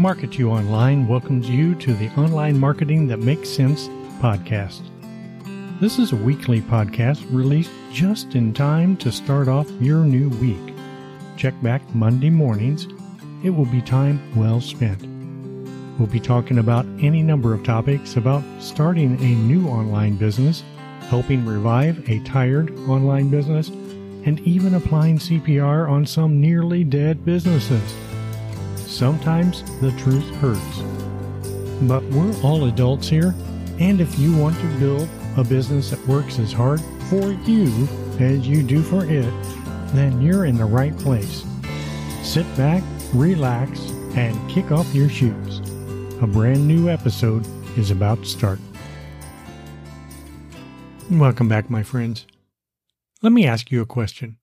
Market You Online welcomes you to the Online Marketing That Makes Sense podcast. This is a weekly podcast released just in time to start off your new week. Check back Monday mornings. It will be time well spent. We'll be talking about any number of topics about starting a new online business, helping revive a tired online business, and even applying CPR on some nearly dead businesses. Sometimes the truth hurts. But we're all adults here, and if you want to build a business that works as hard for you as you do for it, then you're in the right place. Sit back, relax, and kick off your shoes. A brand new episode is about to start. Welcome back, my friends. Let me ask you a question.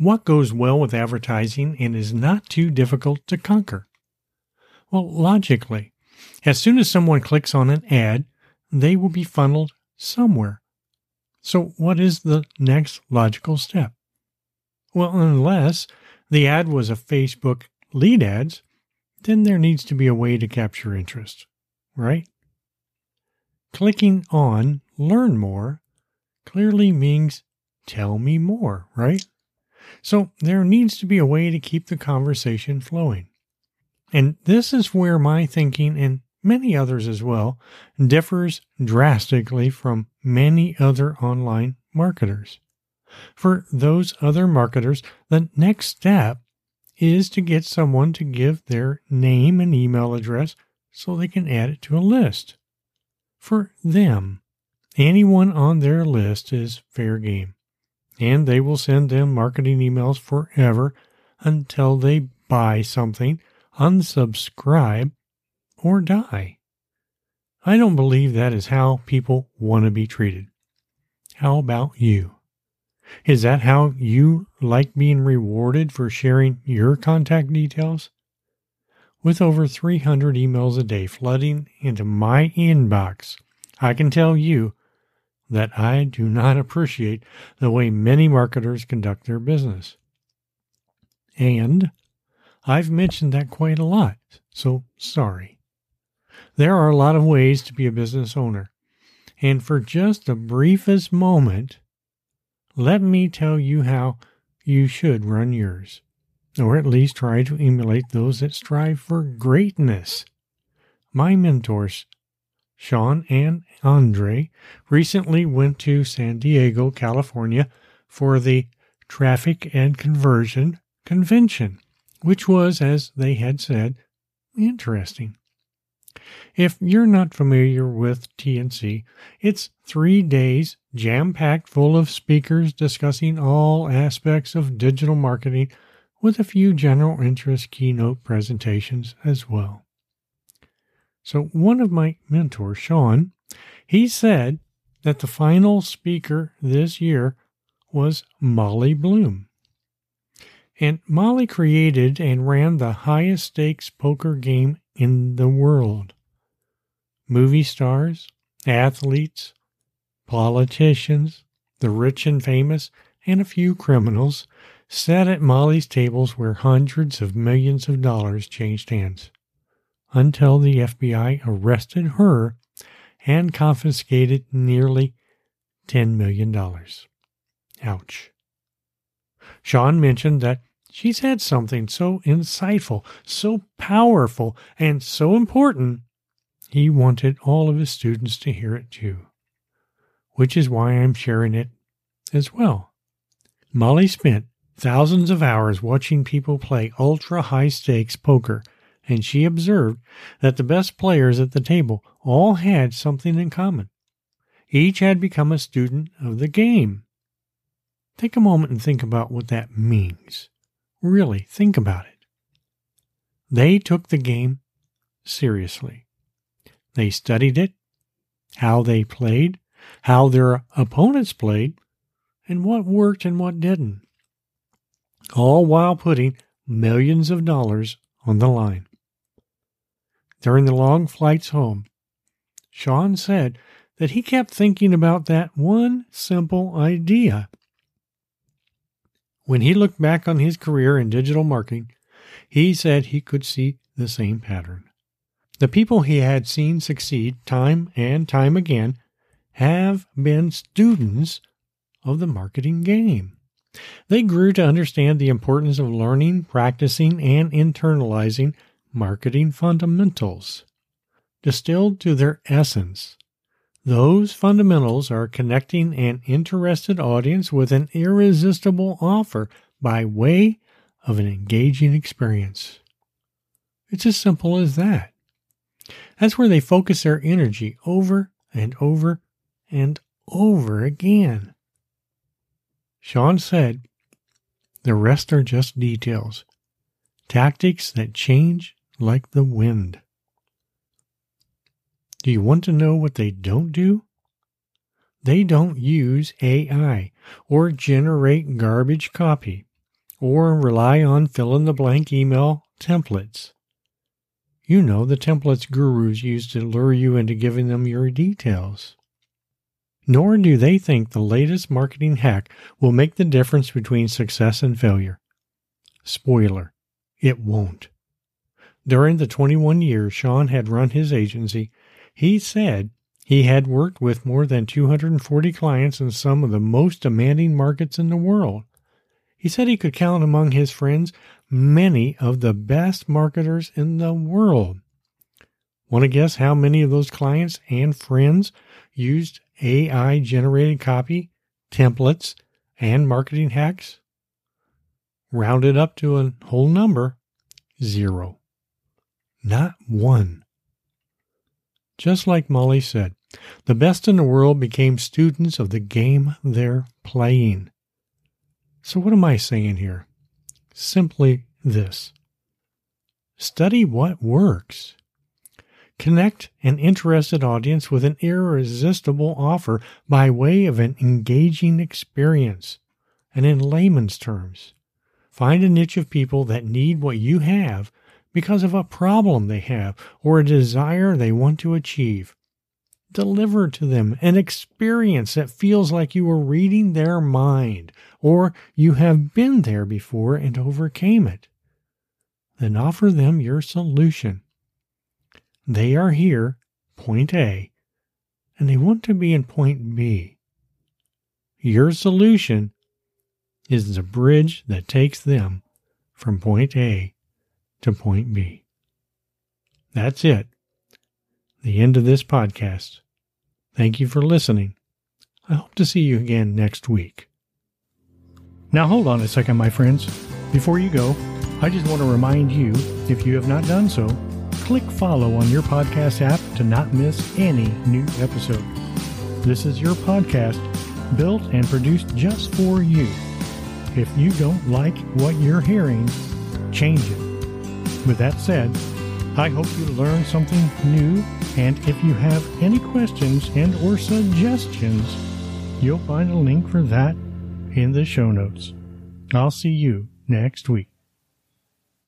What goes well with advertising and is not too difficult to conquer? Well, logically, as soon as someone clicks on an ad, they will be funneled somewhere. So, what is the next logical step? Well, unless the ad was a Facebook lead ads, then there needs to be a way to capture interest, right? Clicking on Learn More clearly means tell me more, right? So there needs to be a way to keep the conversation flowing. And this is where my thinking and many others as well differs drastically from many other online marketers. For those other marketers, the next step is to get someone to give their name and email address so they can add it to a list. For them, anyone on their list is fair game and they will send them marketing emails forever until they buy something, unsubscribe, or die. I don't believe that is how people want to be treated. How about you? Is that how you like being rewarded for sharing your contact details? With over 300 emails a day flooding into my inbox, I can tell you that I do not appreciate the way many marketers conduct their business. And I've mentioned that quite a lot, so sorry. There are a lot of ways to be a business owner. And for just the briefest moment, let me tell you how you should run yours, or at least try to emulate those that strive for greatness. My mentors Sean and Andre recently went to San Diego, California for the Traffic and Conversion Convention, which was, as they had said, interesting. If you're not familiar with TNC, it's three days jam packed full of speakers discussing all aspects of digital marketing with a few general interest keynote presentations as well. So, one of my mentors, Sean, he said that the final speaker this year was Molly Bloom. And Molly created and ran the highest stakes poker game in the world. Movie stars, athletes, politicians, the rich and famous, and a few criminals sat at Molly's tables where hundreds of millions of dollars changed hands until the FBI arrested her and confiscated nearly $10 million. Ouch. Sean mentioned that she said something so insightful, so powerful, and so important, he wanted all of his students to hear it too, which is why I'm sharing it as well. Molly spent thousands of hours watching people play ultra high stakes poker and she observed that the best players at the table all had something in common. Each had become a student of the game. Take a moment and think about what that means. Really, think about it. They took the game seriously. They studied it, how they played, how their opponents played, and what worked and what didn't. All while putting millions of dollars on the line. During the long flights home, Sean said that he kept thinking about that one simple idea. When he looked back on his career in digital marketing, he said he could see the same pattern. The people he had seen succeed time and time again have been students of the marketing game. They grew to understand the importance of learning, practicing, and internalizing marketing fundamentals. Distilled to their essence, those fundamentals are connecting an interested audience with an irresistible offer by way of an engaging experience. It's as simple as that. That's where they focus their energy over and over and over again. Sean said, The rest are just details, tactics that change like the wind. Do you want to know what they don't do? They don't use AI or generate garbage copy or rely on fill in the blank email templates. You know the templates gurus use to lure you into giving them your details. Nor do they think the latest marketing hack will make the difference between success and failure. Spoiler, it won't. During the 21 years Sean had run his agency, he said he had worked with more than 240 clients in some of the most demanding markets in the world. He said he could count among his friends many of the best marketers in the world. Want to guess how many of those clients and friends used AI generated copy, templates, and marketing hacks? Rounded up to a whole number zero. Not one. Just like Molly said, the best in the world became students of the game they're playing. So, what am I saying here? Simply this study what works. Connect an interested audience with an irresistible offer by way of an engaging experience. And in layman's terms, find a niche of people that need what you have because of a problem they have or a desire they want to achieve deliver to them an experience that feels like you were reading their mind or you have been there before and overcame it. Then offer them your solution. They are here, point A, and they want to be in point B. Your solution is the bridge that takes them from point A to point B. That's it the end of this podcast. Thank you for listening. I hope to see you again next week. Now, hold on a second, my friends. Before you go, I just want to remind you if you have not done so, click follow on your podcast app to not miss any new episode. This is your podcast built and produced just for you. If you don't like what you're hearing, change it. With that said, I hope you learned something new, and if you have any questions and or suggestions, you'll find a link for that in the show notes. I'll see you next week.